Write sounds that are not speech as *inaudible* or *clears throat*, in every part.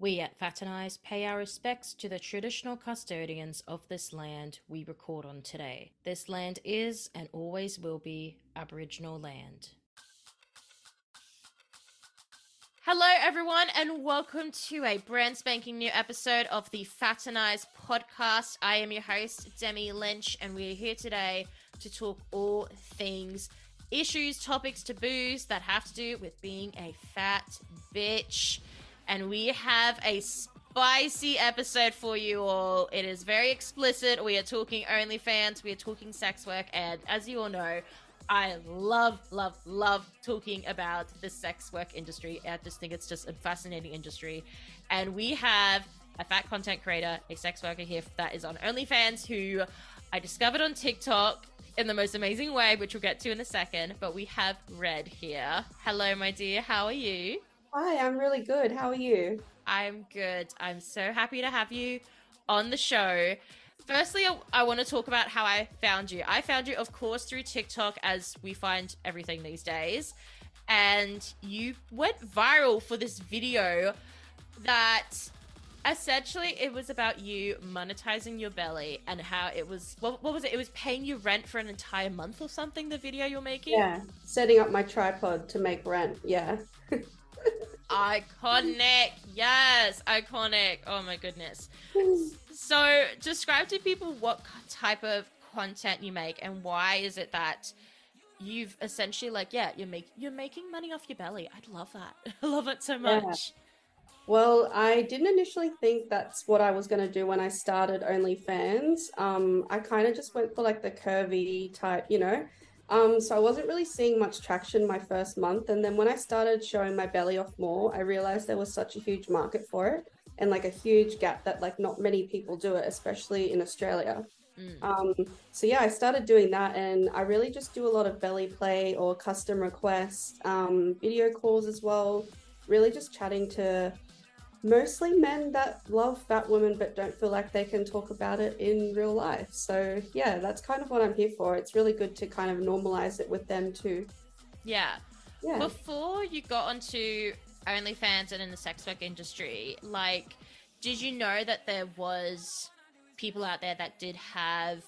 We at Faternise pay our respects to the traditional custodians of this land we record on today. This land is and always will be Aboriginal land. Hello, everyone, and welcome to a brand spanking new episode of the Faternise podcast. I am your host, Demi Lynch, and we are here today to talk all things issues, topics, taboos that have to do with being a fat bitch and we have a spicy episode for you all. It is very explicit. We are talking OnlyFans, we are talking sex work, and as you all know, I love, love, love talking about the sex work industry. I just think it's just a fascinating industry. And we have a fat content creator, a sex worker here that is on OnlyFans who I discovered on TikTok in the most amazing way, which we'll get to in a second. But we have Red here. Hello, my dear. How are you? Hi, I'm really good. How are you? I'm good. I'm so happy to have you on the show. Firstly, I, I want to talk about how I found you. I found you, of course, through TikTok, as we find everything these days. And you went viral for this video that essentially it was about you monetizing your belly and how it was what, what was it it was paying you rent for an entire month or something the video you're making yeah setting up my tripod to make rent yeah *laughs* iconic. Yes, iconic. Oh my goodness. So, describe to people what type of content you make and why is it that you've essentially like yeah, you're make you're making money off your belly. I love that. *laughs* I love it so much. Yeah. Well, I didn't initially think that's what I was going to do when I started OnlyFans. Um, I kind of just went for like the curvy type, you know, um, so I wasn't really seeing much traction my first month. And then when I started showing my belly off more, I realized there was such a huge market for it and like a huge gap that like not many people do it, especially in Australia. Mm. Um, so yeah, I started doing that and I really just do a lot of belly play or custom requests, um, video calls as well, really just chatting to mostly men that love fat women but don't feel like they can talk about it in real life. So yeah, that's kind of what I'm here for. It's really good to kind of normalize it with them too. Yeah. Yeah. Before you got onto OnlyFans and in the sex work industry, like, did you know that there was people out there that did have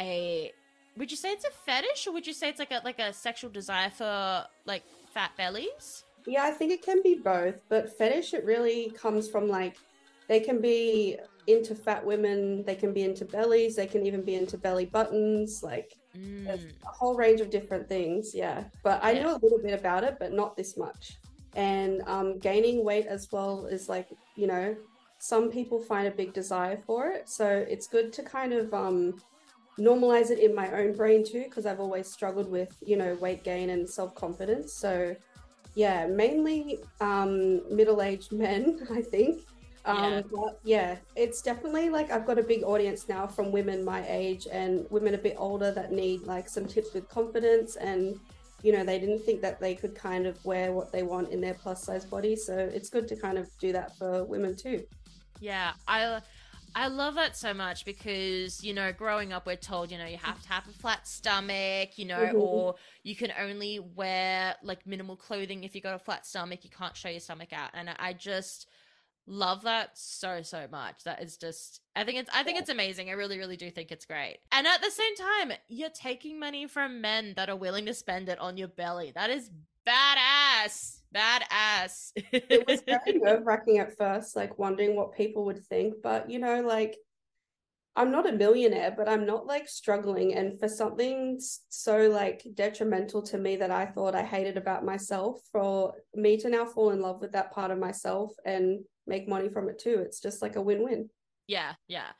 a would you say it's a fetish or would you say it's like a like a sexual desire for like fat bellies? Yeah, I think it can be both, but fetish it really comes from like they can be into fat women, they can be into bellies, they can even be into belly buttons, like mm. a whole range of different things. Yeah, but I yeah. know a little bit about it, but not this much. And um, gaining weight as well is like you know some people find a big desire for it, so it's good to kind of um, normalize it in my own brain too, because I've always struggled with you know weight gain and self confidence. So yeah, mainly um, middle-aged men, *laughs* I think. Um, yeah. Yeah, it's definitely like I've got a big audience now from women my age and women a bit older that need like some tips with confidence and you know they didn't think that they could kind of wear what they want in their plus size body so it's good to kind of do that for women too yeah i I love that so much because, you know, growing up, we're told, you know, you have to have a flat stomach, you know, mm-hmm. or you can only wear like minimal clothing if you got a flat stomach. You can't show your stomach out. And I just love that so, so much. That is just, I think it's, I think it's amazing. I really, really do think it's great. And at the same time, you're taking money from men that are willing to spend it on your belly. That is badass. Badass. it was *laughs* very nerve wracking at first, like wondering what people would think. But, you know, like, I'm not a millionaire, but I'm not like struggling. And for something so like detrimental to me that I thought I hated about myself, for me to now fall in love with that part of myself and make money from it too, it's just like a win win. Yeah, yeah.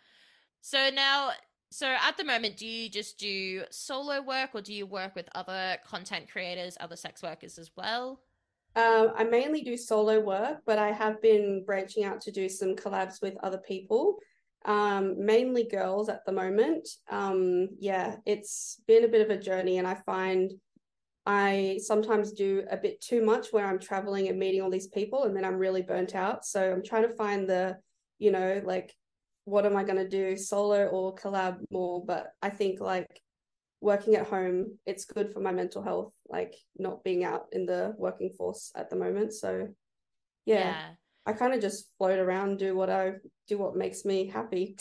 So now so at the moment, do you just do solo work or do you work with other content creators, other sex workers as well? Uh, I mainly do solo work, but I have been branching out to do some collabs with other people, um, mainly girls at the moment. Um, yeah, it's been a bit of a journey, and I find I sometimes do a bit too much where I'm traveling and meeting all these people, and then I'm really burnt out. So I'm trying to find the, you know, like, what am I going to do, solo or collab more? But I think like working at home, it's good for my mental health, like not being out in the working force at the moment. So yeah, yeah. I kind of just float around, do what I do, what makes me happy.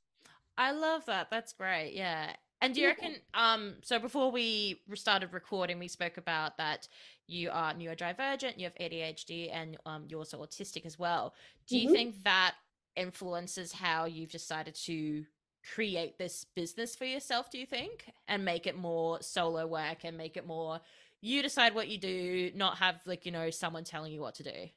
*laughs* I love that. That's great. Yeah. And do you yeah. reckon, um, so before we started recording, we spoke about that you are neurodivergent, you have ADHD, and um, you're also autistic as well. Do you mm-hmm. think that influences how you've decided to create this business for yourself, do you think? And make it more solo work and make it more you decide what you do, not have like, you know, someone telling you what to do.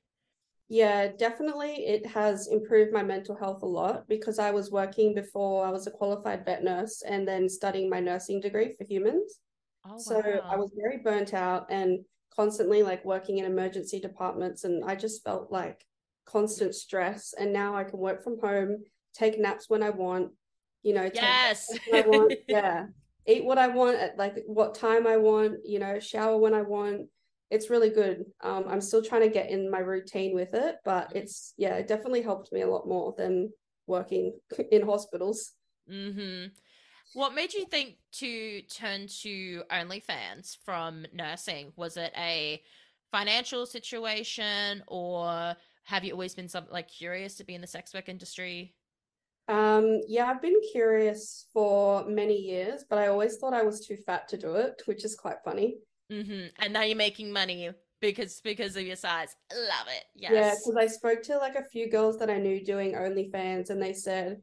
Yeah, definitely. It has improved my mental health a lot because I was working before I was a qualified vet nurse and then studying my nursing degree for humans. Oh, wow. So I was very burnt out and constantly like working in emergency departments. And I just felt like constant stress. And now I can work from home, take naps when I want, you know, yes, I want, *laughs* yeah, eat what I want at like what time I want, you know, shower when I want. It's really good. Um, I'm still trying to get in my routine with it, but it's yeah, it definitely helped me a lot more than working *laughs* in hospitals. Mm-hmm. What made you think to turn to OnlyFans from nursing? Was it a financial situation, or have you always been some like curious to be in the sex work industry? Um, yeah, I've been curious for many years, but I always thought I was too fat to do it, which is quite funny. Mm-hmm. And now you're making money because because of your size. Love it. Yes. Yeah, because I spoke to like a few girls that I knew doing OnlyFans, and they said,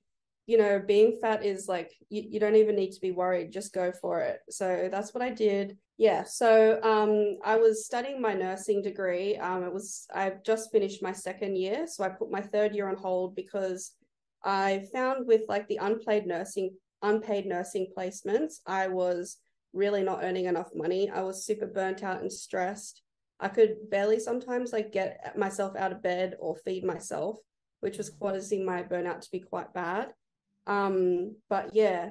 you know, being fat is like you, you don't even need to be worried. Just go for it. So that's what I did. Yeah. So um, I was studying my nursing degree. Um, it was I've just finished my second year, so I put my third year on hold because I found with like the unpaid nursing unpaid nursing placements, I was really not earning enough money. I was super burnt out and stressed. I could barely sometimes like get myself out of bed or feed myself, which was causing my burnout to be quite bad. Um, but yeah,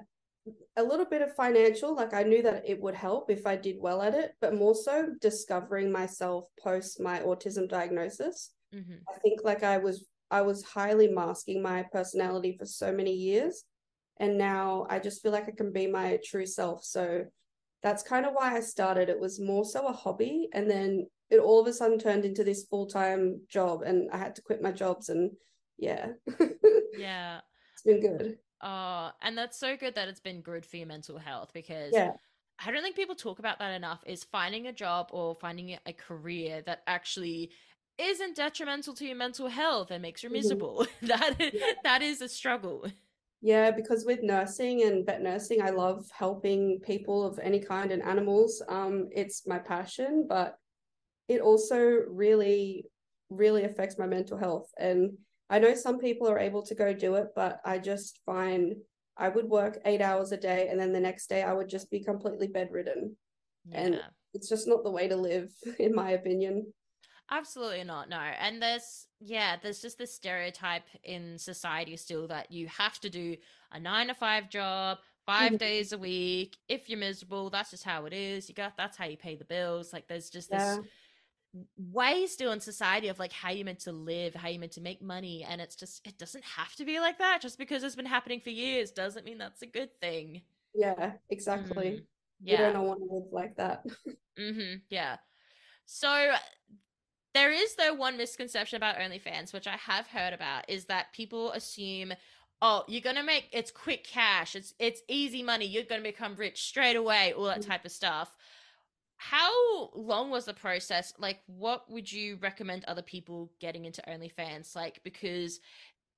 a little bit of financial, like I knew that it would help if I did well at it, but more so discovering myself post my autism diagnosis. Mm-hmm. I think like I was I was highly masking my personality for so many years. And now I just feel like I can be my true self. So that's kind of why I started. It was more so a hobby. And then it all of a sudden turned into this full time job. And I had to quit my jobs. And yeah. *laughs* yeah. It's been good. Oh, and that's so good that it's been good for your mental health because yeah. I don't think people talk about that enough is finding a job or finding a career that actually isn't detrimental to your mental health and makes you mm-hmm. miserable. Mm-hmm. *laughs* that yeah. that is a struggle. Yeah, because with nursing and vet nursing, I love helping people of any kind and animals. Um, it's my passion, but it also really, really affects my mental health. And I know some people are able to go do it, but I just find I would work eight hours a day and then the next day I would just be completely bedridden. Yeah. And it's just not the way to live, *laughs* in my opinion. Absolutely not. No. And there's, yeah, there's just this stereotype in society still that you have to do a nine to five job, 5 mm-hmm. days a week. If you're miserable, that's just how it is. You got, that's how you pay the bills. Like there's just yeah. This way still in society of like how you're meant to live, how you're meant to make money. And it's just, it doesn't have to be like that. Just because it's been happening for years doesn't mean that's a good thing. Yeah, exactly. Mm, yeah. You don't want to live like that. *laughs* mm-hmm. Yeah. So there is though one misconception about OnlyFans, which I have heard about, is that people assume, oh, you're gonna make it's quick cash, it's it's easy money, you're gonna become rich straight away, all that mm. type of stuff. How long was the process? Like, what would you recommend other people getting into OnlyFans? Like, because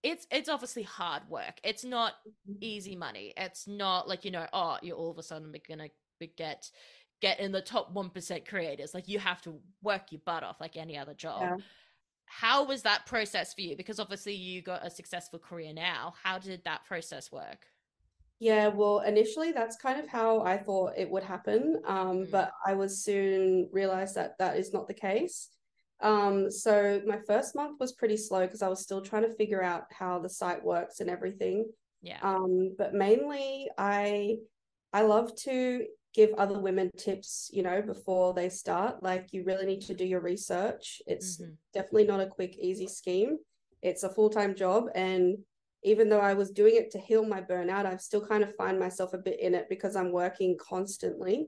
it's it's obviously hard work. It's not mm-hmm. easy money. It's not like you know, oh, you're all of a sudden gonna get get in the top 1% creators. Like you have to work your butt off like any other job. Yeah. How was that process for you? Because obviously you got a successful career now. How did that process work? Yeah, well, initially that's kind of how I thought it would happen. Um, mm. But I was soon realized that that is not the case. Um, so my first month was pretty slow because I was still trying to figure out how the site works and everything. Yeah. Um, but mainly I I love to give other women tips, you know, before they start. Like you really need to do your research. It's Mhm. definitely not a quick, easy scheme. It's a full-time job. And even though I was doing it to heal my burnout, I still kind of find myself a bit in it because I'm working constantly.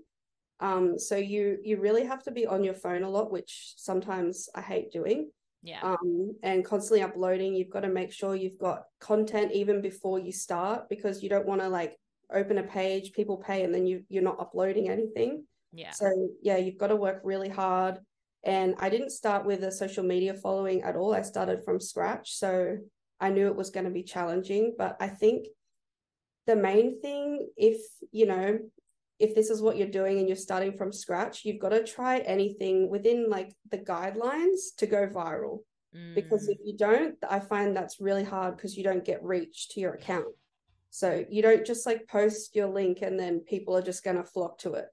Um, so you you really have to be on your phone a lot, which sometimes I hate doing Yeah. um, and constantly uploading. You've got to make sure you've got content even before you start because you don't want to like open a page, people pay, and then you you're not uploading anything. yeah. So yeah, you've got to work really hard. And I didn't start with a social media following at all. I started from scratch, so I knew it was going to be challenging. But I think the main thing, if you know, if this is what you're doing and you're starting from scratch, you've got to try anything within like the guidelines to go viral because Mm, if you don't i find that's really hard because you don't get reach to your account so you don't just like post your link and then people are just going to flock to it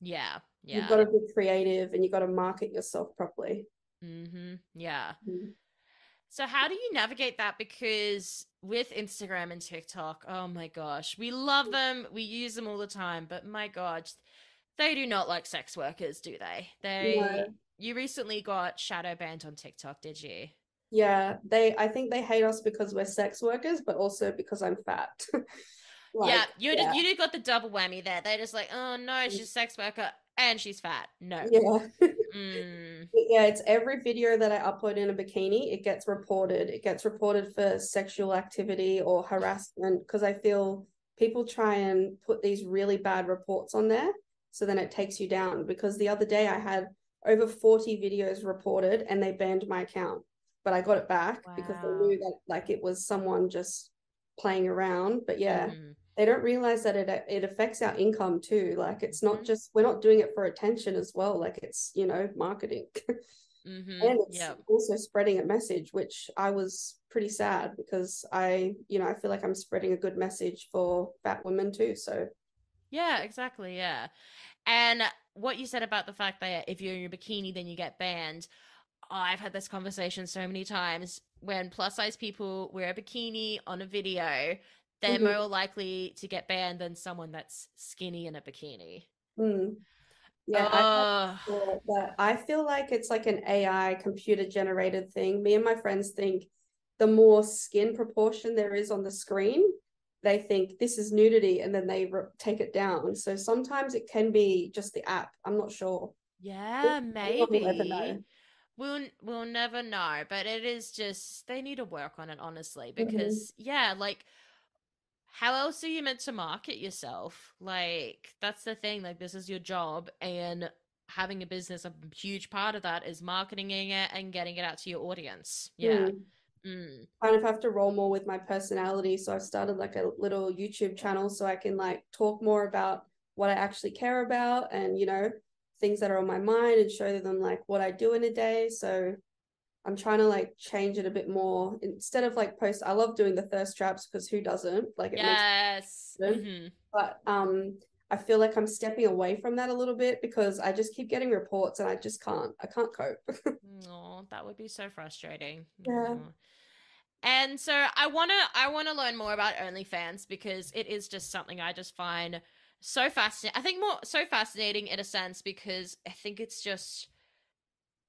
yeah. Yeah. you've got to be creative and you've got to market yourself properly Mm-hmm. Yeah. Mhm. So how do you navigate that? Because with Instagram and TikTok, oh my gosh, we love mm. them, we use them all the time, but my god, they do not like sex workers, do they? They No. you recently got shadow banned on TikTok, did you? yeah they i think they hate us because we're sex workers but also because i'm fat *laughs* Like, yeah, you yeah. Did, you did got the double whammy there. They're just like, oh no, mm. she's a sex worker and she's fat. No. yeah *laughs* Mm, yeah, it's every video that I upload in a bikini, it gets reported. It gets reported for sexual activity or harassment because I feel people try and put these really bad reports on there. So then it takes you down. Because the other day I had over 40 videos reported and they banned my account, but I got it back because they knew that like it was someone just playing around. But yeah, mhm. They don't realize that it it affects our income too. Like it's not Mhm. just we're not doing it for attention as well. Like it's you know marketing. *laughs* Mhm. and it's Yeah. also spreading a message which i was pretty sad because i you know i feel like i'm spreading a good message for fat women too so Yeah, exactly. Yeah. And what you said about the fact that if you're in a bikini, then you get banned. I've had this conversation so many times. When plus size people wear a bikini on a video, they're Mhm. more likely to get banned than someone that's skinny in a bikini. mm. yeah I, Ugh. thought I feel like it's like an ai computer generated thing me and my friends think the more skin proportion there is on the screen they think this is nudity and then they re- take it down so sometimes it can be just the app i'm not sure yeah, no one will ever maybe. know. We'll we'll never know, but it is just they need to work on it honestly Mhm. because yeah, like how else are you meant to market yourself? Like that's the thing, like this is your job and having a business a huge part of that is marketing it and getting it out to your audience. Yeah. Mm. Mm. kind of have to roll more with my personality. So I've started like a little YouTube channel so I can like talk more about what I actually care about and, you know, things that are on my mind and show them like what I do in a day. So I'm trying to like change it a bit more instead of like post. I love doing the thirst traps because who doesn't? Like it makes, Yes. good. Mhm. but um, I feel like I'm stepping away from that a little bit because I just keep getting reports and I just can't. I can't cope. *laughs* Oh, that would be so frustrating. Yeah. Aw. And so I wanna I wanna learn more about OnlyFans because it is just something I just find so fascinating. I think more so fascinating in a sense because I think it's just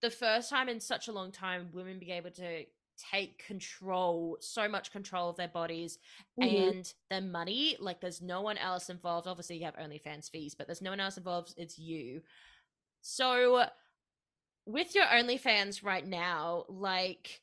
the first time in such a long time women be able to take control, so much control of their bodies Mhm. and their money. Like there's no one else involved. Obviously, you have OnlyFans fees, but there's no one else involved. It's you. So, with your OnlyFans right now, like,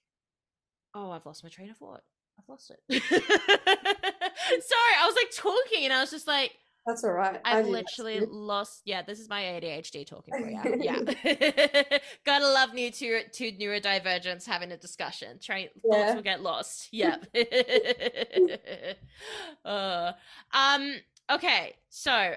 oh, I've lost my train of thought. I've lost it. *laughs* Sorry, I was like talking, and I was just like, That's all right. I I've literally lost. Yeah, this is my ADHD talking for you. *laughs* Yeah, *laughs* gotta love new two two neurodivergents having a discussion. Train thoughts will get lost. *laughs* Yep. uh, um. Okay. So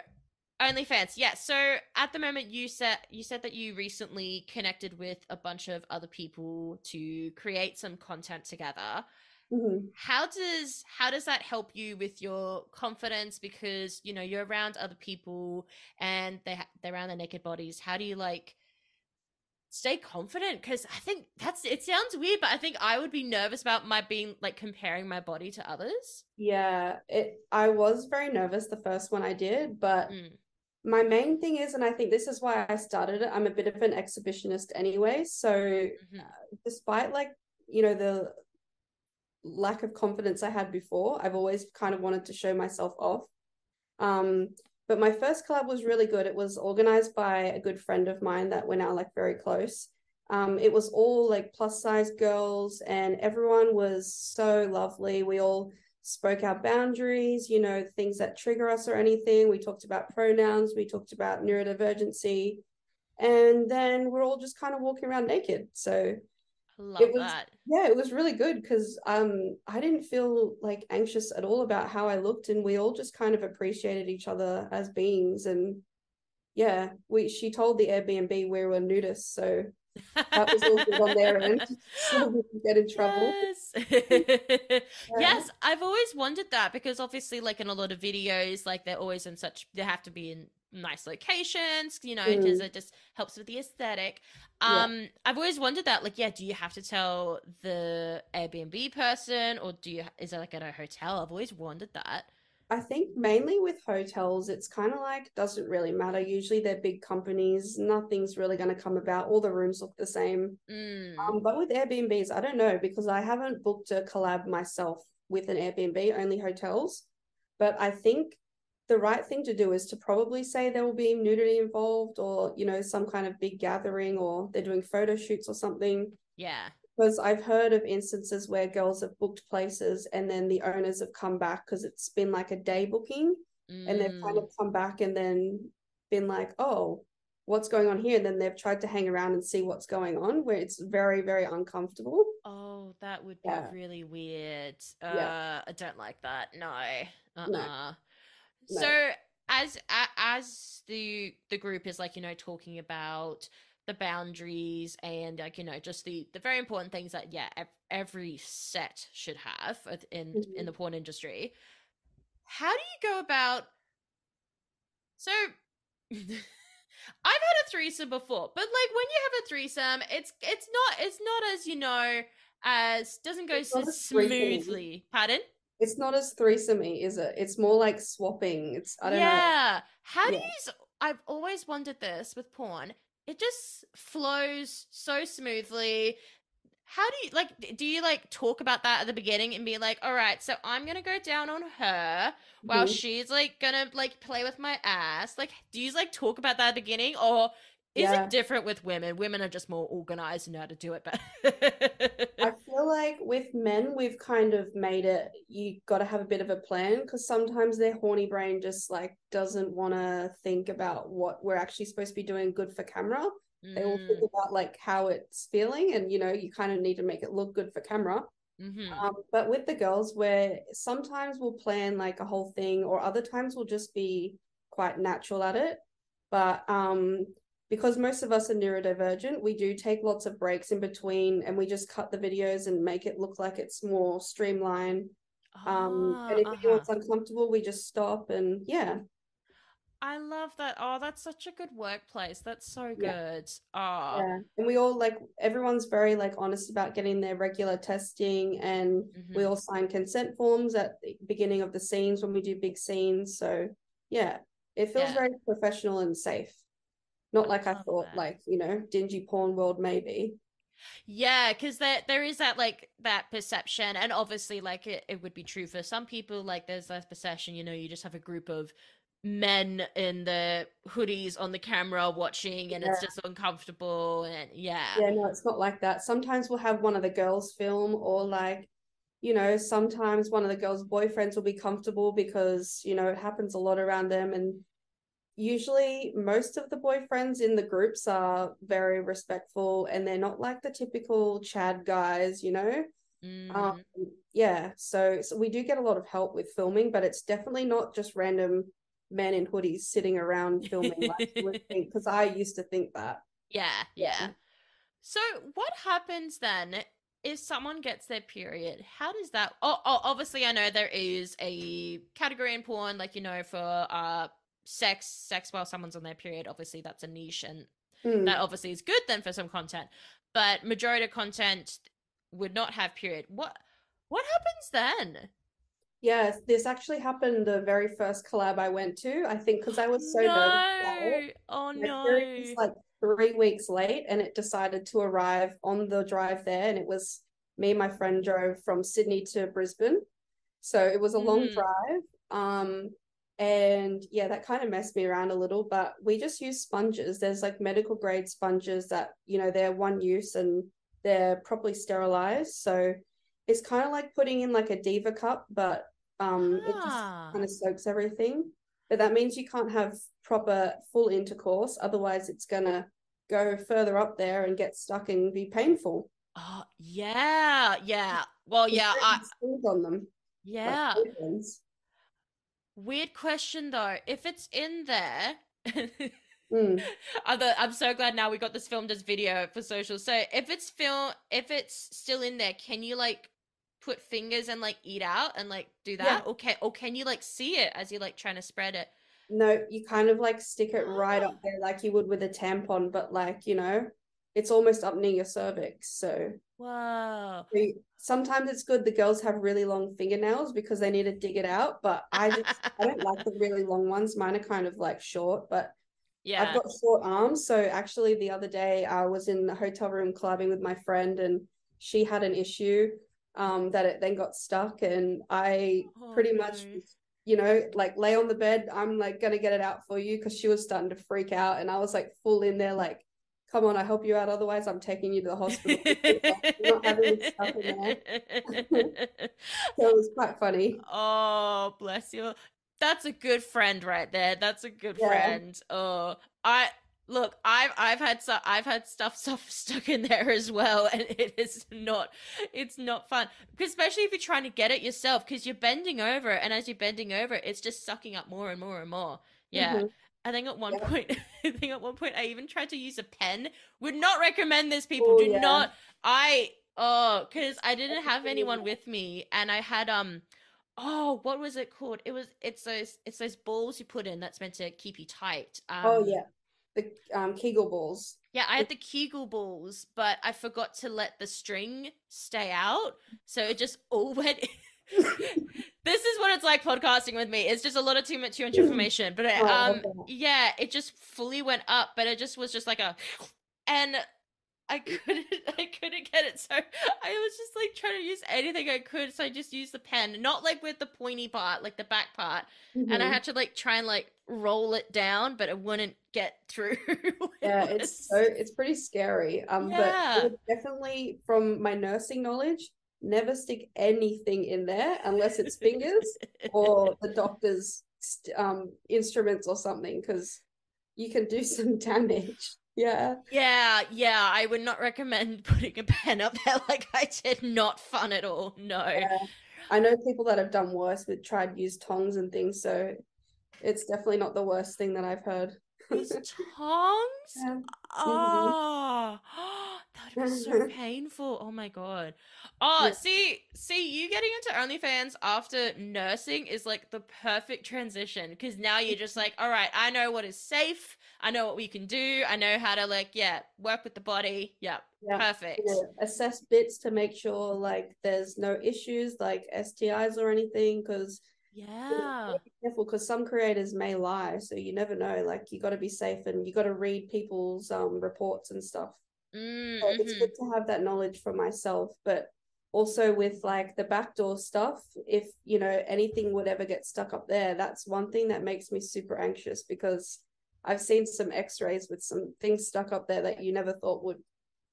OnlyFans. Yeah. So at the moment, you said you said that you recently connected with a bunch of other people to create some content together Mhm. how does how does that help you with your confidence because you know you're around other people and they they're around their naked bodies how do you like stay confident because I think that's it sounds weird, but I think I would be nervous about my being like comparing my body to others. Yeah, it I was very nervous the first one I did, but Mm. my main thing is, and I think this is why I started it, I'm a bit of an exhibitionist anyway. So Mhm. despite like, you know, the lack of confidence I had before, I've always kind of wanted to show myself off. Um, but my first collab was really good. It was organized by a good friend of mine that we're now like very close. Um, it was all like plus size girls, and everyone was so lovely. We all spoke our boundaries, you know, things that trigger us or anything. We talked about pronouns, we talked about neurodivergency, and then we're all just kind of walking around naked. So Love it was that. yeah, it was really good because um I didn't feel like anxious at all about how I looked, and we all just kind of appreciated each other as beings. And yeah, we she told the Airbnb we were nudists, so that was all good on their end, *laughs* so we didn't get in trouble. Yes. *laughs* yes, I've always wondered that because obviously, like in a lot of videos, like they're always in such, they have to be in nice locations, you know, because it just helps with the aesthetic. Mm. Yeah. Um, I've always wondered that, like, yeah, do you have to tell the Airbnb person, or do you is it like at a hotel? I've always wondered that. I think mainly with hotels, it's kind of like doesn't really matter. Usually they're big companies, nothing's really going to come about. All the rooms look the same. Mm. Um, but with Airbnbs, I don't know because I haven't booked a collab myself with an Airbnb, only hotels. But I think the right thing to do is to probably say there will be nudity involved or, you know, some kind of big gathering or they're doing photo shoots or something. yeah. Because I've heard of instances where girls have booked places and then the owners have come back because it's been like a day booking and they've kind Mm. of come back and then been like, oh, what's going on here? And then they've tried to hang around and see what's going on, where it's very, very uncomfortable. Oh, that would be Yeah. really weird. Uh, Yeah. I don't like that. No. Uh-uh. No. So as as the the group is like, you know, talking about the boundaries and like, you know, just the the very important things that yeah, every set should have in in Mhm. the porn industry. How do you go about So *laughs* I've had a threesome before, but like when you have a threesome, it's it's not it's not as you know as doesn't go so not as threesome-y. smoothly. Pardon? It's not as threesomey, is it? It's more like swapping. It's I don't know. yeah. How do you? I've always wondered this with porn. It just flows so smoothly. How do you like? Do you like talk about that at the beginning and be like, "All right, so I'm gonna go down on her while Mhm. she's like gonna like play with my ass"? Like, do you like talk about that at the beginning, or is Yeah. it different with women? Women are just more organized and know how to do it better. I feel like with men, we've kind of made it, you got to have a bit of a plan because sometimes their horny brain just like doesn't want to think about what we're actually supposed to be doing good for camera. They will think Mm, about like how it's feeling, and you know, you kind of need to make it look good for camera. mhm. Um, but with the girls, where sometimes we'll plan like a whole thing, or other times we'll just be quite natural at it. But um, because most of us are neurodivergent, we do take lots of breaks in between, and we just cut the videos and make it look like it's more streamlined. Um, Ah, and if uh-huh. anyone's uncomfortable, we just stop and yeah, I love that. Oh, that's such a good workplace. That's so Yeah. good. Oh, yeah. And we all like everyone's very like honest about getting their regular testing, and we mhm. all sign consent forms at the beginning of the scenes when we do big scenes. So yeah, it feels Yeah. very professional and safe. Not like I love thought, that. like, you know, dingy porn world maybe. Yeah, because there there is that like that perception, and obviously, like it, it would be true for some people. Like there's that perception, you know, you just have a group of men in the hoodies on the camera watching, and it's just uncomfortable, and yeah, Yeah, no, it's not like that. Sometimes we'll have one of the girls film, or like, you know, sometimes one of the girls' boyfriends will be comfortable because, you know, it happens a lot around them. And usually most of the boyfriends in the groups are very respectful and they're not like the typical Chad guys, you know? Mm, Um, yeah, so, so we do get a lot of help with filming, but it's definitely not just random men in hoodies sitting around *laughs* filming like you would think, because I used to think that. yeah, Yeah. yeah. So what happens then if someone gets their period? How does that? Oh, oh, obviously, I know there is a category in porn, like you know, for uh sex, sex while someone's on their period. Obviously, that's a niche, and Mm. That obviously is good then for some content, but majority of content would not have period. What what happens then? Yes, this actually happened the very first collab I went to. I think because I was so *gasps* no. nervous. Oh My no. was like three weeks late, and it decided to arrive on the drive there, and it was me and my friend drove from Sydney to Brisbane, so it was a long Mhm. drive. Um, and yeah, that kind of messed me around a little, but we just use sponges. There's like medical grade sponges that you know they're one use and they're properly sterilized, so it's kind of like putting in like a diva cup, but um, it just Ah. kind of soaks everything. But that means you can't have proper full intercourse, otherwise it's gonna go further up there and get stuck and be painful. Oh yeah, yeah. Well, yeah, I on them. yeah. Weird question though. If it's in there, Mm. *laughs* I'm, so glad now we got this filmed as video for social. So if it's film, if it's still in there, can you like put fingers and like eat out and like do that? Yeah. Or or can you like see it as you're like trying to spread it? No, you kind of like stick it right up there like you would with a tampon, but like, you know, it's almost up near your cervix. So Whoa. we- sometimes it's good the girls have really long fingernails because they need to dig it out, but I just I don't like the really long ones. Mine are kind of like short, but Yeah. I've got short arms. So actually, the other day I was in the hotel room clubbing with my friend, and she had an issue um, that it then got stuck, and I Oh, pretty much, you know, like lay on the bed. I'm like gonna get it out for you because she was starting to freak out, and I was like full in there, like, come on, I help you out. Otherwise, I'm taking you to the hospital. *laughs* Not having stuff in there. *laughs* So it was quite funny. oh, bless you. That's a good friend right there. That's a good Yeah. friend. Oh, I look. I've I've had so I've had stuff *laughs* stuff stuck in there as well, and it is not. It's not fun, 'Cause especially if you're trying to get it yourself, because you're bending over, and as you're bending over, it's just sucking up more and more and more. Yeah. Mhm. I think at one Yeah. point, *laughs* I think at one point, I even tried to use a pen. Would not recommend this. People Oh, do yeah. not. I oh, because I didn't have anyone with me, and I had um, oh, what was it called? It was it's those it's those balls you put in that's meant to keep you tight. Um, Oh yeah, the um, Kegel balls. yeah. I had the Kegel balls, but I forgot to let the string stay out, so it just all *laughs* went. This is what it's like podcasting with me. It's just a lot of too much too much information. But it, Oh, um, yeah, it just fully went up, but it just was just like a, and I couldn't, *laughs* I couldn't get it. So I was just like trying to use anything I could. So I just used the pen, not like with the pointy part, like the back part, and I Mhm. had to like try and like roll it down, but it wouldn't get through. *laughs* Yeah, It it's so it's pretty scary. Um, but Yeah. Would definitely, from my nursing knowledge, never stick anything in there unless it's fingers or *laughs* the doctor's um instruments or something, because you can do *laughs* some damage. Yeah. Yeah, yeah, I would not recommend *laughs* putting a pen up there like I did. Not fun at all. No. Yeah. I know people that have done worse with tried to use tongs and things, so it's definitely not the worst thing that I've heard. Use tongs? Yeah. Oh, that would be so *laughs* painful. Oh my god. Oh, Yeah. see, see, you getting into OnlyFans after nursing is like the perfect transition because now you're just like, all right, I know what is safe. I know what we can do. I know how to like, yeah, work with the body. Yep, Yeah. perfect. Yeah, assess bits to make sure like there's no issues like STIs or anything because Yeah. be careful because some creators may lie so you never know like you got to be safe and you got to read people's um reports and stuff. Mm, so it's good to have that knowledge for myself but also with like the backdoor stuff if you know anything would ever get stuck up there that's one thing that makes me super anxious because I've seen some x-rays with some things stuck up there that you never thought would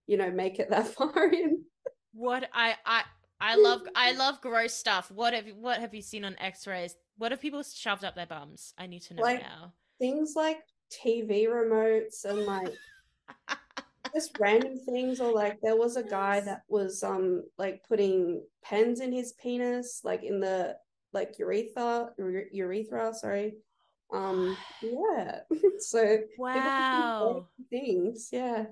you know make it that *laughs* far in. What I I I love I love gross stuff. What have you what have you seen on X-rays? What have people shoved up their bums? I need to know Like- now. things like TV remotes and like *laughs* just random things or like there was a guy that was um like putting pens in his penis like in the like urethra ure- urethra sorry um *sighs* yeah *laughs* so Wow. things yeah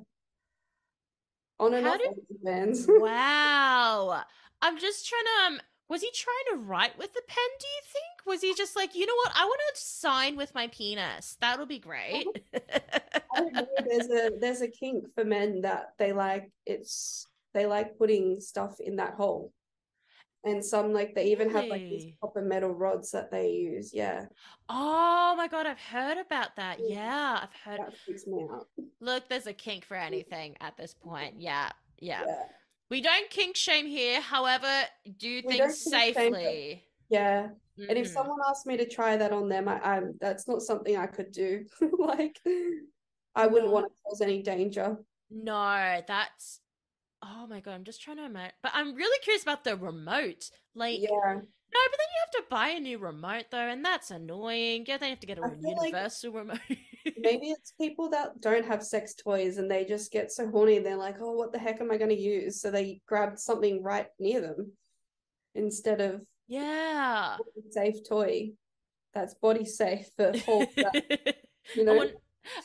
on and How off did- *laughs* wow. I'm just trying to um Was he trying to write with the pen, do you think? Was he just like, you know what, I want to sign with my penis. That'll be great. *laughs* I don't know. There's a there's a kink for men that they like it's they like putting stuff in that hole. And some like they even have like these proper metal rods that they use. Yeah. oh my god, I've heard about that. Yeah. Yeah, I've heard. That freaks me out. Look, there's a kink for *laughs* anything at this point. Yeah, yeah. Yeah. We don't kink shame here. However, do things kink shame, but- safely. Yeah. And if Mhm. someone asked me to try that on them, I, I'm that's not something I could do. *laughs* like I wouldn't No. want to cause any danger. No, that's. Oh my god, I'm just trying to imagine. But I'm really curious about the remote. Like, Yeah. no, but then you have to buy a new remote though, and that's annoying. Yeah, then you have to get a I feel like universal remote. *laughs* Maybe it's people that don't have sex toys and they just get so horny and they're like, oh, what the heck am I going to use? So they grab something right near them instead of yeah. safe toy that's body safe for *laughs* whole that, you I, know.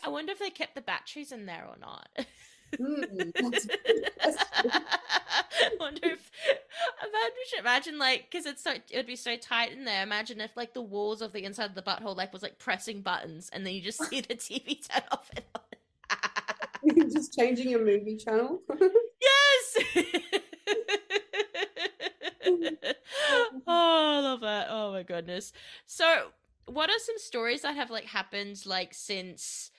I wonder if they kept the batteries in there or not. Mm, *laughs* that's a good question. I wonder if imagine, imagine like because it's so it would be so tight in there. Imagine if like the walls of the inside of the butthole like was like pressing buttons, and then you just *laughs* see the TV turn off and on. just changing your movie channel. *laughs* yes. *laughs* oh, I love that. Oh my goodness. So, what are some stories that have like happened like since?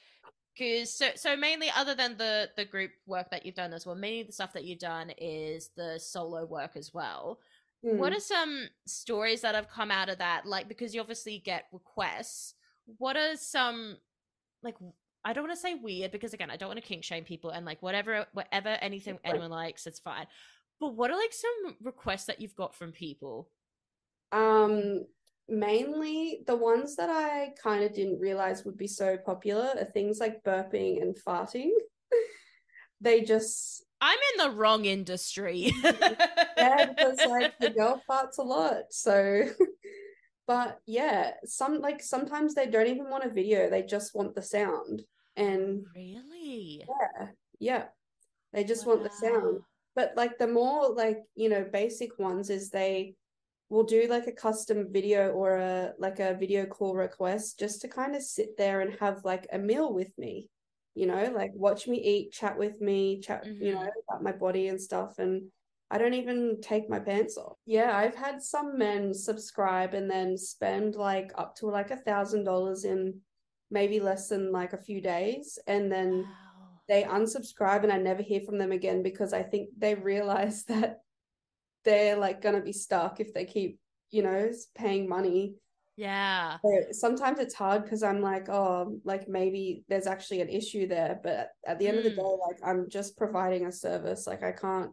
Because so so mainly, other than the the group work that you've done as well, of the stuff that you've done is the solo work as well. What Mm. are some stories that have come out of that? Like, because you obviously get requests. What are some like? I don't want to say weird because again, I don't want to kink shame people and like whatever, whatever anything Right. anyone likes, it's fine. But what are like some requests that you've got from people? Um, mainly the ones that I kind of didn't realize would be so popular are things like burping and farting. *laughs* They just I'm in the wrong industry. *laughs* yeah, because like the girl farts a lot. So, *laughs* but yeah, some like sometimes they don't even want a video, they just want the sound. And really? yeah, yeah, they just want the sound. But like the more like, you know, basic ones is they will do like a custom video or a like a video call request just to kind of sit there and have like a meal with me. You know, like watch me eat, chat with me, chat, you know, Mhm. about my body and stuff. And I don't even take my pants off. Yeah, I've had some men subscribe and then spend like up to like a thousand dollars in maybe less than like a few days. And then Wow. they unsubscribe and I never hear from them again because I think they realize *laughs* that they're like gonna be stuck if they keep, you know, paying money. Yeah. So sometimes it's hard because I'm like, oh, like maybe there's actually an issue there, but at the end of the Mm. day, like I'm just providing a service. Like I can't,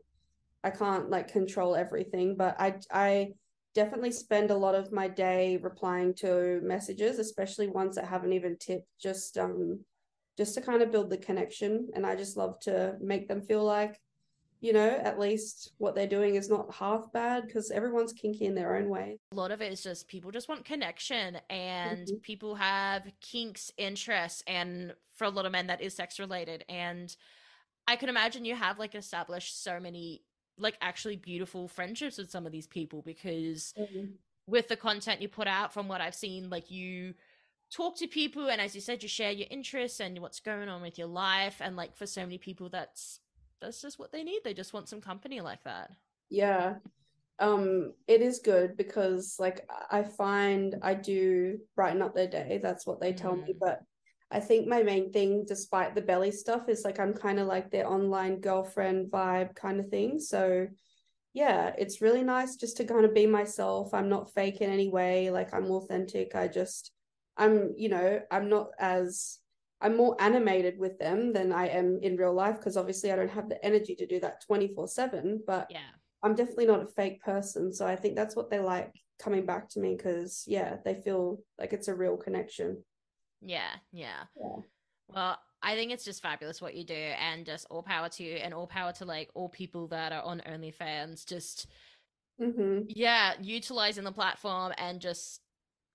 I can't like control everything, but I, I definitely spend a lot of my day replying to messages, especially ones that haven't even tipped, just um, just to kind of build the connection. And I just love to make them feel like, you know, at least what they're doing is not half bad because everyone's kinky in their own way. A lot of it is just people just want connection and Mhm. people have kinks, interests, and for a lot of men that is sex related. And I can imagine you have like established so many like actually beautiful friendships with some of these people because with the content you put out from what I've seen, like you talk to people and as you said, you share your interests and what's going on with your life. And like for so many people that's that's just what they need. They just want some company like that. Yeah. Um, it is good because like I find I do brighten up their day. That's what they tell me. Mm. But I think my main thing, despite the belly stuff, is like I'm kind of like their online girlfriend vibe kind of thing. So yeah, it's really nice just to kind of be myself. I'm not fake in any way. Like I'm authentic. I just I'm, you know, I'm not as I'm more animated with them than I am in real life because obviously I don't have the energy to do that 24/7, but Yeah. I'm definitely not a fake person. So I think that's what they like coming back to me because, yeah, they feel like it's a real connection. Yeah, yeah. Yeah. Well, I think it's just fabulous what you do, and just all power to you, and all power to like all people that are on OnlyFans. Just hmm yeah, utilizing the platform and just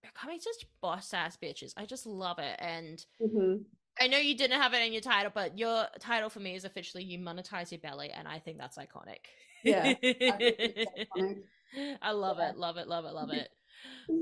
becoming just boss ass bitches. I just love it, and hmm I know you didn't have it in your title, but your title for me is officially "You Monetize Your Belly," and I think that's iconic. Yeah, I iconic. *laughs* I love yeah. it, love it, love it, love it.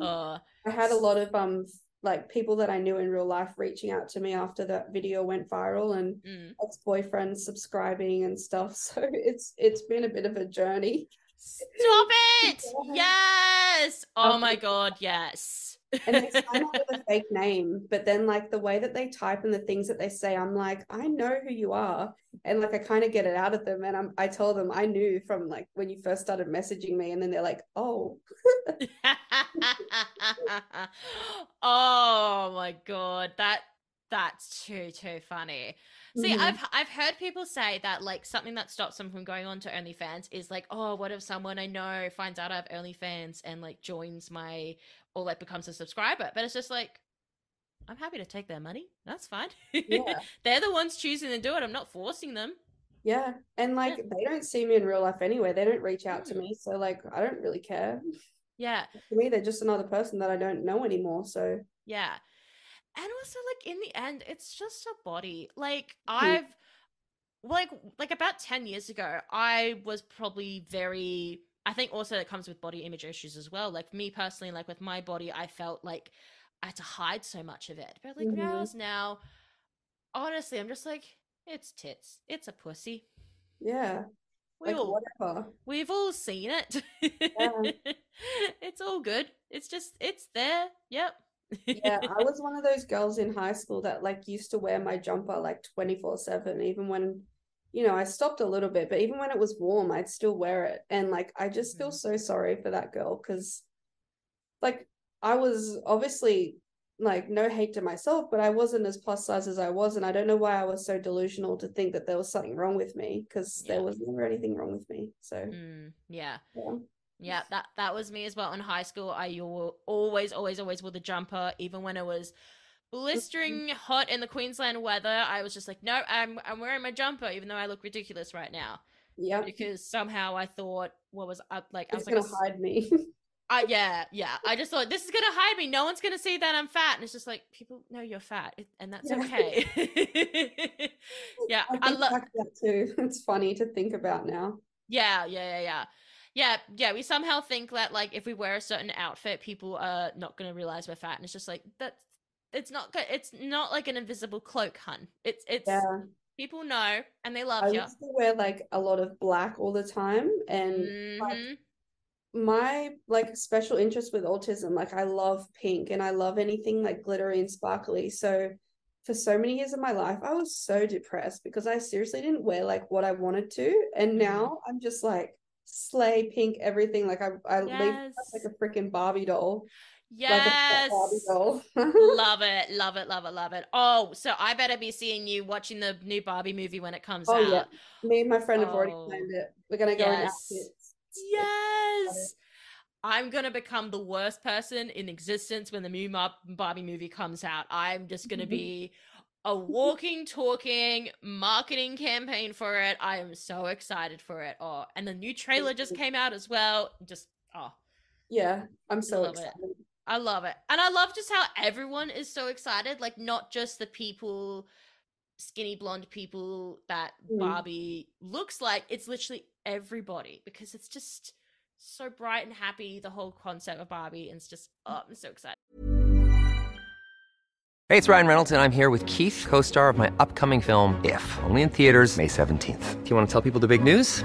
Uh, I had a lot of um like people that I knew in real life reaching out to me after that video went viral and mm. ex-boyfriends subscribing and stuff. *laughs* So it's it's been a bit of a journey. Stop it! *laughs* yes. Oh my god, yes and they sign up with a fake name but then like the way that they type and the things that they say i'm like i know who you are. And like i kind of get it out of them. And I'm, i tell them i knew from like when you first started messaging me. And then they're like oh. *laughs* Oh my god. That that's too too funny. See, mm-hmm. I've I've heard people say that like something that stops them from going on to OnlyFans is like, oh, what if someone I know finds out I have OnlyFans and like joins my or like becomes a subscriber? But it's just like, I'm happy to take their money. That's fine. Yeah. *laughs* They're the ones choosing to do it. I'm not forcing them. Yeah. And like yeah. they don't see me in real life anyway. They don't reach out mm. to me. So like I don't really care. Yeah. *laughs* To me, they're just another person that I don't know anymore. So yeah and also like in the end it's just a body like mm. i've like like about 10 years ago i was probably very i think also it comes with body image issues as well like me personally like with my body i felt like i had to hide so much of it but like mm-hmm. now now honestly i'm just like it's tits it's a pussy yeah we like, all, whatever. We've all seen it. Yeah. *laughs* it's all good. It's just it's there. Yep yeah, I was *laughs* one of those girls in high school that like used to wear my jumper like 24 7, even when, you know, I stopped a little bit, but even when it was warm, I'd still wear it. And like, I just feel mm. so sorry for that girl because, like, I was obviously like no hate to myself, but I wasn't as plus size as I was. And I don't know why I was so delusional to think that there was something wrong with me because yeah. there was never anything wrong with me. So, mm, yeah. yeah. Yeah, that that was me as well in high school. I always, always, always wore the jumper, even when it was blistering hot in the Queensland weather. I was just like, no, I'm I'm wearing my jumper, even though I look ridiculous right now. Yeah, because somehow I thought, what was up? Like, I was gonna oh, hide me. *laughs* I yeah, yeah. *laughs* I just thought this is gonna hide me. No one's gonna see that I'm fat, and it's just like people know you're fat, and that's yeah. okay. *laughs* yeah, I, I love that too. It's funny to think about now. Yeah, yeah, yeah, yeah yeah, yeah, we somehow think that like if we wear a certain outfit, people are not going to realize we're fat, and it's just like that's it's not good. It's not like an invisible cloak, hun. It's it's yeah. people know and they love I you. I used to wear like a lot of black all the time, and mm-hmm. like, my like special interest with autism, like I love pink and I love anything like glittery and sparkly. So for so many years of my life, I was so depressed because I seriously didn't wear like what I wanted to, and mm-hmm. now I'm just like slay pink everything like i i yes. leave like a freaking barbie doll yes like barbie doll. *laughs* love it love it love it love it oh so i better be seeing you watching the new barbie movie when it comes oh, out yeah. me and my friend oh. have already oh. planned it we're gonna go yes. yes I'm gonna become the worst person in existence when the new Barbie movie comes out. I'm just gonna *laughs* be a walking, talking marketing campaign for it. I am so excited for it. Oh, and the new trailer just *laughs* came out as well. Just oh, yeah, I'm so excited. It. I love it, and I love just how everyone is so excited. Like not just the people, skinny blonde people that mm. Barbie looks like. It's literally everybody because it's just so bright and happy. The whole concept of Barbie, and it's just oh, I'm so excited. Hey, it's Ryan Reynolds, and I'm here with Keith, co star of my upcoming film, If, only in theaters, May 17th. Do you want to tell people the big news?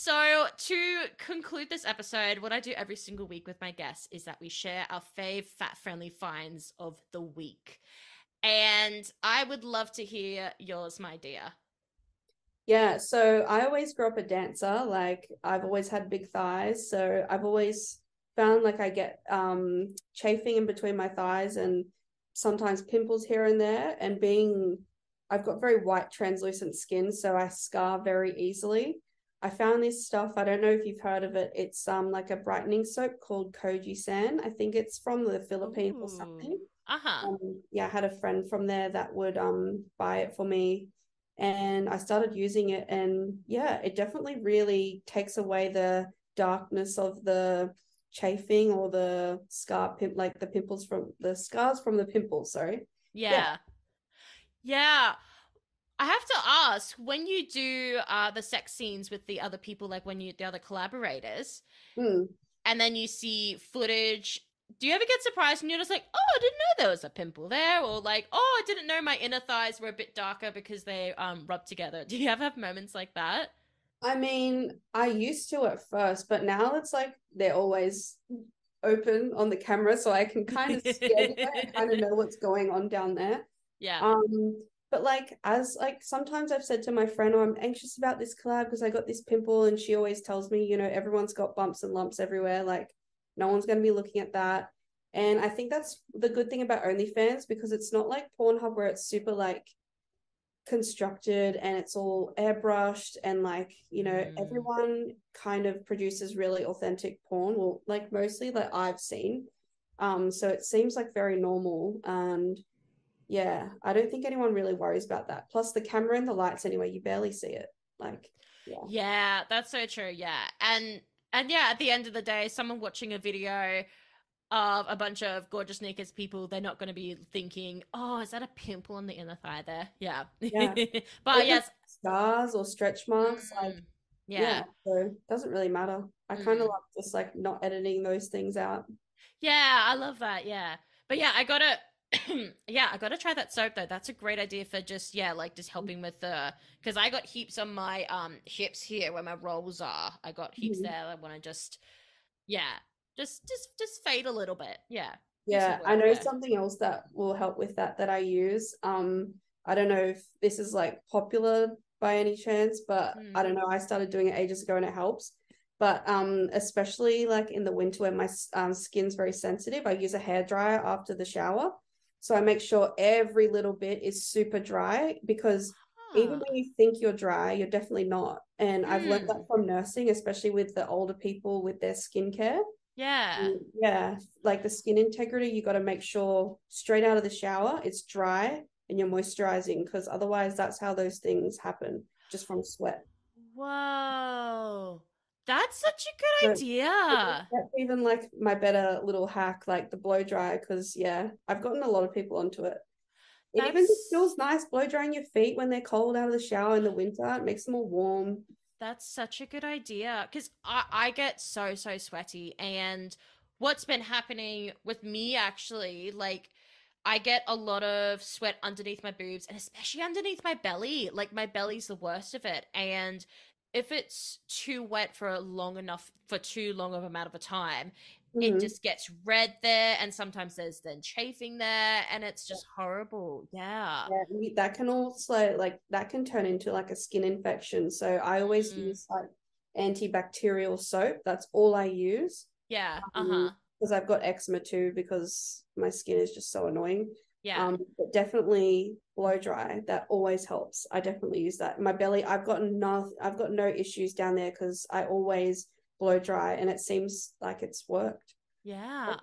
So, to conclude this episode, what I do every single week with my guests is that we share our fave fat friendly finds of the week. And I would love to hear yours, my dear. Yeah, so I always grew up a dancer. Like, I've always had big thighs. So, I've always found like I get um, chafing in between my thighs and sometimes pimples here and there. And being, I've got very white, translucent skin. So, I scar very easily. I found this stuff. I don't know if you've heard of it. It's um like a brightening soap called Kojie San. I think it's from the Philippines Ooh. or something. Uh-huh. Um, yeah, I had a friend from there that would um buy it for me and I started using it and yeah, it definitely really takes away the darkness of the chafing or the scar pimp like the pimples from the scars from the pimples, sorry. Yeah. Yeah. yeah. I have to ask when you do uh, the sex scenes with the other people, like when you the other collaborators, mm. and then you see footage. Do you ever get surprised and you're just like, oh, I didn't know there was a pimple there, or like, oh, I didn't know my inner thighs were a bit darker because they um rubbed together. *laughs* Do you ever have moments like that? I mean, I used to at first, but now it's like they're always open on the camera, so I can kind of see and kind of know what's going on down there. *laughs* Yeah. Um, but like as like sometimes I've said to my friend, oh, I'm anxious about this collab because I got this pimple, and she always tells me, you know, everyone's got bumps and lumps everywhere. Like no one's going to be looking at that. And I think that's the good thing about OnlyFans because it's not like Pornhub where it's super like constructed and it's all airbrushed and like you know mm. everyone kind of produces really authentic porn well like mostly that i've seen um so it seems like very normal and yeah, I don't think anyone really worries about that. Plus, the camera and the lights, anyway, you barely see it. Like, yeah, yeah, that's so true. Yeah, and and yeah, at the end of the day, someone watching a video of a bunch of gorgeous naked people, they're not going to be thinking, "Oh, is that a pimple on the inner thigh there?" Yeah, yeah. *laughs* but yes, scars or stretch marks, mm, like yeah. yeah. so it doesn't really matter. I mm. kind of like just like not editing those things out. Yeah, I love that. Yeah, but yeah, I got to *clears throat* yeah, I gotta try that soap though. That's a great idea for just yeah, like just helping with the because I got heaps on my um hips here where my rolls are. I got heaps mm-hmm. there. I want to just yeah, just just just fade a little bit. Yeah. Yeah, I know there. something else that will help with that that I use. Um, I don't know if this is like popular by any chance, but mm. I don't hmm. know. I started doing it ages ago and it helps. But um, especially like in the winter when my um, skin's very sensitive, I use a hair dryer after the shower so I make sure every little bit is super dry because huh. even when you think you're dry, you're definitely not. And mm. I've learned that hmm. from nursing, especially with the older people with their skincare. Yeah. And yeah. Like the skin integrity, you got to make sure straight out of the shower, it's dry and you're moisturizing because otherwise that's how those things happen just from sweat. Whoa. That's such a good idea. That's even like my better little hack, like the blow dryer, because yeah, I've gotten a lot of people onto it. It That's... even feels nice blow drying your feet when they're cold out of the shower in the winter. It makes them all warm. That's such a good idea because I, I get so so sweaty, and what's been happening with me actually, like I get a lot of sweat underneath my boobs and especially underneath my belly. Like my belly's the worst of it. And if it's too wet for a long enough for too long of amount of a time mm-hmm. it just gets red there and sometimes there's then chafing there and it's just horrible. Yeah. Yeah that can also like that can turn into like a skin infection. So i always mm. use like antibacterial soap. That's all i use. Yeah uh-huh. because i've got eczema too because my skin is just so annoying. Yeah. Um, but definitely blow dry. That always helps. I definitely use that. My belly, I've got no, I've got no issues down there because I always blow dry, and it seems like it's worked. Yeah.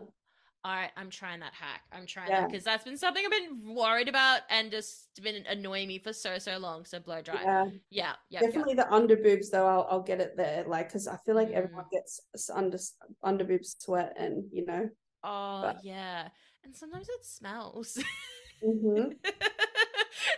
All right, I'm trying that hack. I'm trying yeah. that because that's been something I've been worried about and just been annoying me for so so long. So blow dry. Yeah, yeah, yeah. Definitely the under boobs though. I'll I'll get it there, like because I feel like mm. everyone gets under under boob sweat, and you know. Oh but... yeah and sometimes it smells. *laughs* Mm-hmm. *laughs*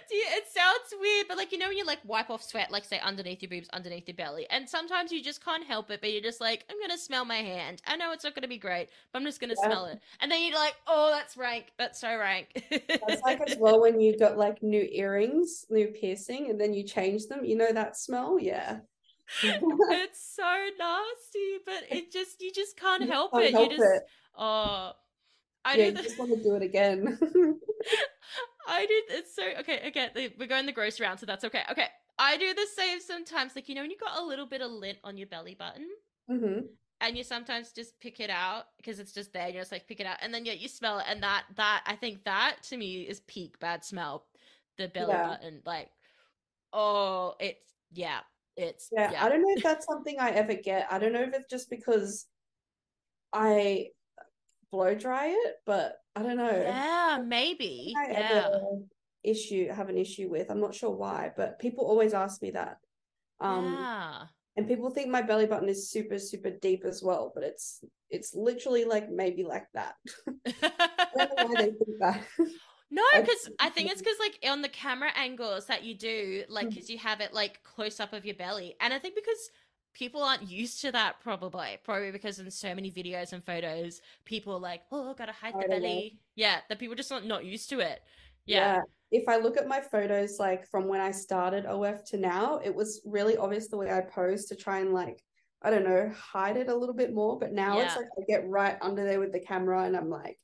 it sounds weird, but like you know when you like wipe off sweat, like say underneath your boobs, underneath your belly, and sometimes you just can't help it, but you're just like, I'm gonna smell my hand. I know it's not gonna be great, but I'm just gonna yeah. smell it, and then you're like, oh, that's rank. That's so rank. that's *laughs* like as well when you got like new earrings, new piercing, and then you change them. You know that smell, yeah. *laughs* it's so nasty, but it just you just can't you help can't it. Help you just it. oh I yeah, the... just want to do it again. *laughs* I did. It's so okay. Again, we're going the gross round, so that's okay. Okay, I do the same sometimes. Like you know, when you got a little bit of lint on your belly button, mm-hmm. and you sometimes just pick it out because it's just there. You just like pick it out, and then yet you smell it, and that that I think that to me is peak bad smell. The belly yeah. button, like, oh, it's yeah. it's yeah, yeah. I don't know if that's something I ever get. I don't know if it's just because I blow dry it, but I don't know. Yeah, maybe. I Yeah. issue have an issue with. I'm not sure why, but people always ask me that. Um yeah. and people think my belly button is super super deep as well, but it's it's literally like maybe like that. *laughs* I don't know why they think that. *laughs* No, because I think it's *laughs* because like on the camera angles that you do, like Mm. because you have it like close up of your belly, and I think because people aren't used to that, probably, probably because in so many videos and photos, people are like, oh, gotta hide the Hide away. belly. Yeah, that people just aren't not used to it. Yeah. If I look at my photos like from when I started OF to now, it was really obvious the way I posed to try and like I don't know, hide it a little bit more, but now it's like I get right under there with the camera and I'm like,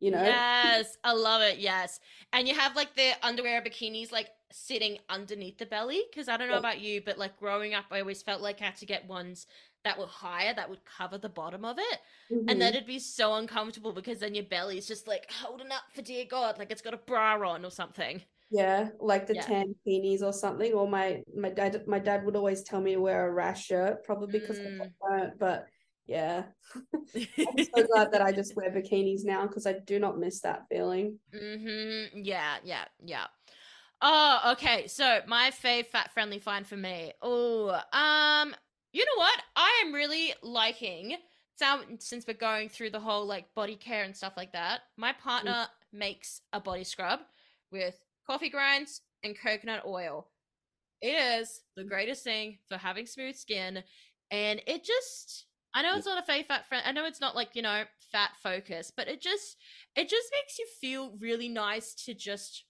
you know, Yes, I love it. Yes, and you have like the underwear bikinis like sitting underneath the belly. Because I don't know Yeah. about you, but like growing up, I always felt like I had to get ones that were higher that would cover the bottom of it. Mhm. And then it'd be so uncomfortable because then your belly's just like holding up for dear God, like it's got a bra on or something. Yeah, like the Yeah. tan beanies or something. Or my my dad my dad would always tell me to wear a rash shirt, probably because I Mm. burnt. But yeah, *laughs* *laughs* I'm so glad that I just wear bikinis now because I do not miss that feeling. Mm-hmm. Yeah, yeah, yeah. Oh, okay. So my fave fat friendly find for me. Oh, um, you know what? I am really liking so since we're going through the whole like body care and stuff like that. My partner makes a body scrub with coffee grinds and coconut oil. It is the greatest thing for having smooth skin, and it just. I know it's not a fave fat friend. I know it's not like you know fat focus, but it just it just makes you feel really nice to just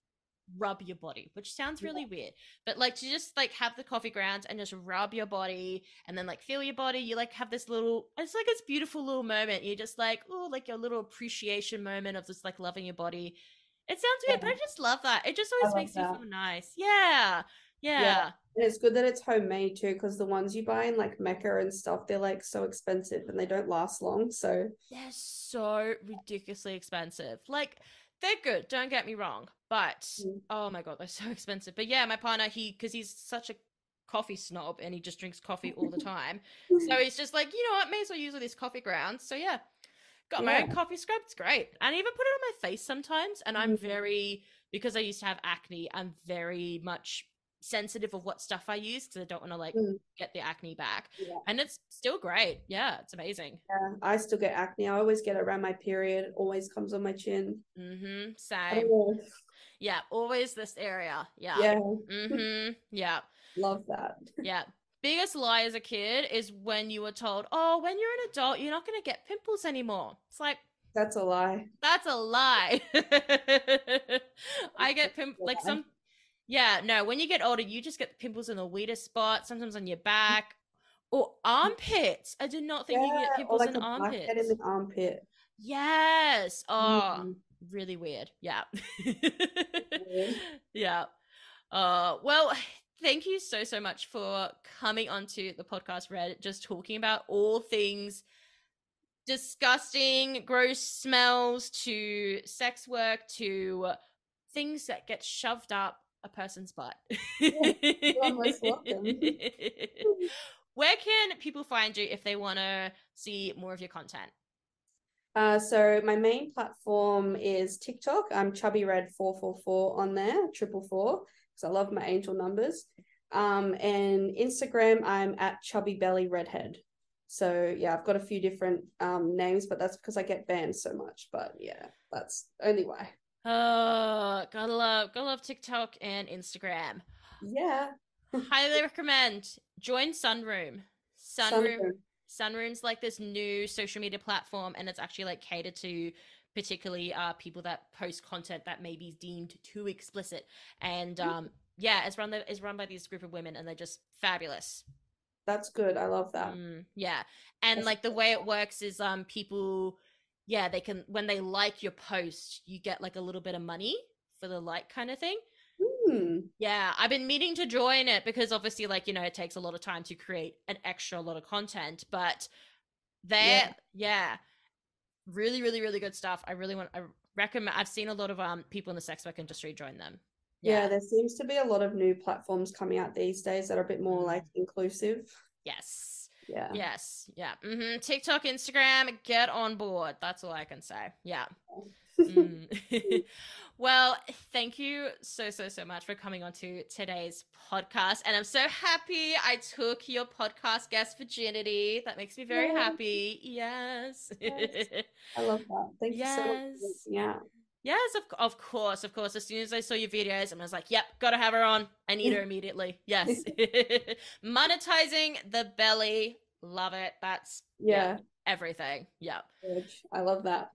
rub your body, which sounds Yeah. really weird. But like to just like have the coffee grounds and just rub your body and then like feel your body, you like have this little it's like this beautiful little moment. You're just like, oh, like your little appreciation moment of just like loving your body. It sounds weird, but I just love that. It just always makes you that. feel nice. Yeah. Yeah. yeah. And it's good that it's homemade too, because the ones you buy in like Mecca and stuff, they're like so expensive and they don't last long. So They're so ridiculously expensive. Like they're good, don't get me wrong, but Mm. oh my god, they're so expensive. But yeah, my partner, he because he's such a coffee snob and he just drinks coffee all the *laughs* time. so he's just like, you know what, may as well use all these coffee grounds. So yeah. Got my own coffee scrub, it's great. And I even put it on my face sometimes. And I'm Mhm. very because I used to have acne, I'm very much sensitive of what stuff I use because I don't want to like Mm. get the acne back. Yeah. And it's still great. Yeah, it's amazing. yeah, I still get acne. I always get it around my period. It always comes on my chin. Mm-hmm. Same. Yeah, always this area. Yeah. Yeah, Mm-hmm. Yeah. love that. Yeah. Biggest lie as a kid is when you were told, oh, when you're an adult, you're not going to get pimples anymore. It's like, That's a lie. that's a lie. *laughs* I get pimp like some. Yeah, no, when you get older, you just get pimples in the weirdest spot, sometimes on your back or armpits. I did not think you Yeah, get or pimples like in armpits. in the armpit. Yes. Oh, Mhm. really weird. Yeah. Weird. *laughs* yeah. Uh well, thank you so so much for coming onto the podcast Red just talking about all things disgusting, gross smells to sex work to things that get shoved up a person's butt. you're most welcome. *laughs* Where can people find you if they want to see more of your content? Uh, so my main platform is TikTok. I'm chubby red four four four on there, triple four, because I love my angel numbers. Um, and Instagram, I'm at chubby belly redhead. So yeah, I've got a few different um names, but that's because I get banned so much. But yeah, that's only why. Oh, gotta love, gotta love TikTok and Instagram. Yeah. Highly *laughs* recommend. Join Sunroom. Sunroom. Sunroom. Sunroom's like this new social media platform, and it's actually like catered to particularly uh people that post content that may be deemed too explicit. And um, yeah, it's run it's run by this group of women, and they're just fabulous. That's good. I love that. Mm, yeah. And That's like the way it works is um people yeah, they can when they like your post, you get like a little bit of money for the like kind of thing. Hmm. Yeah, I've been meaning to join it because obviously like, you know, it takes a lot of time to create an extra lot of content, but they're yeah. Really really really good stuff. I really want I recommend I've seen a lot of um people in the sex work industry join them. yeah. yeah. there seems to be a lot of new platforms coming out these days that are a bit more like mm. inclusive. Yes. Yeah. Yes. Yeah. Mm-hmm. TikTok, Instagram, get on board. That's all I can say. Yeah. mm. *laughs* well, thank you so, so, so much for coming on to today's podcast. And I'm so happy I took your podcast guest virginity. That makes me very yeah. happy. Yes. yes. I love that. Thank yes. you so much. Yeah. Yes, of, of course, of course. As soon as I saw your videos, I was like, yep, gotta have her on. I need her *laughs* immediately. Yes. *laughs* *laughs* Monetizing the belly. Love it. That's yeah, everything. Yeah. I love that.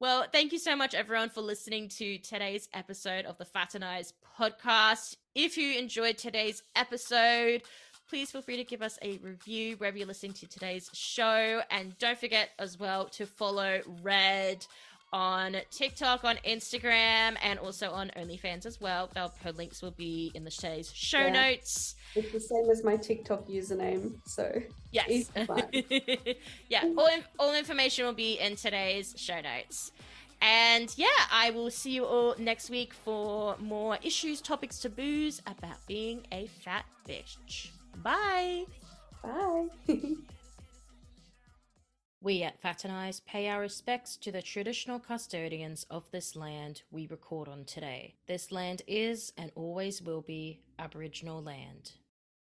well, thank you so much, everyone, for listening to today's episode of the Faternise podcast. If you enjoyed today's episode, please feel free to give us a review wherever you're listening to today's show. And don't forget as well to follow Red on TikTok, on Instagram, and also on OnlyFans as well. Her links will be in the today's show yeah. notes. It's the same as my TikTok username, so yes, *laughs* yeah. All all information will be in today's show notes. And yeah, I will see you all next week for more issues, topics, taboos about being a fat bitch. Bye. Bye. *laughs* We at Faternise pay our respects to the traditional custodians of this land we record on today. This land is and always will be Aboriginal land.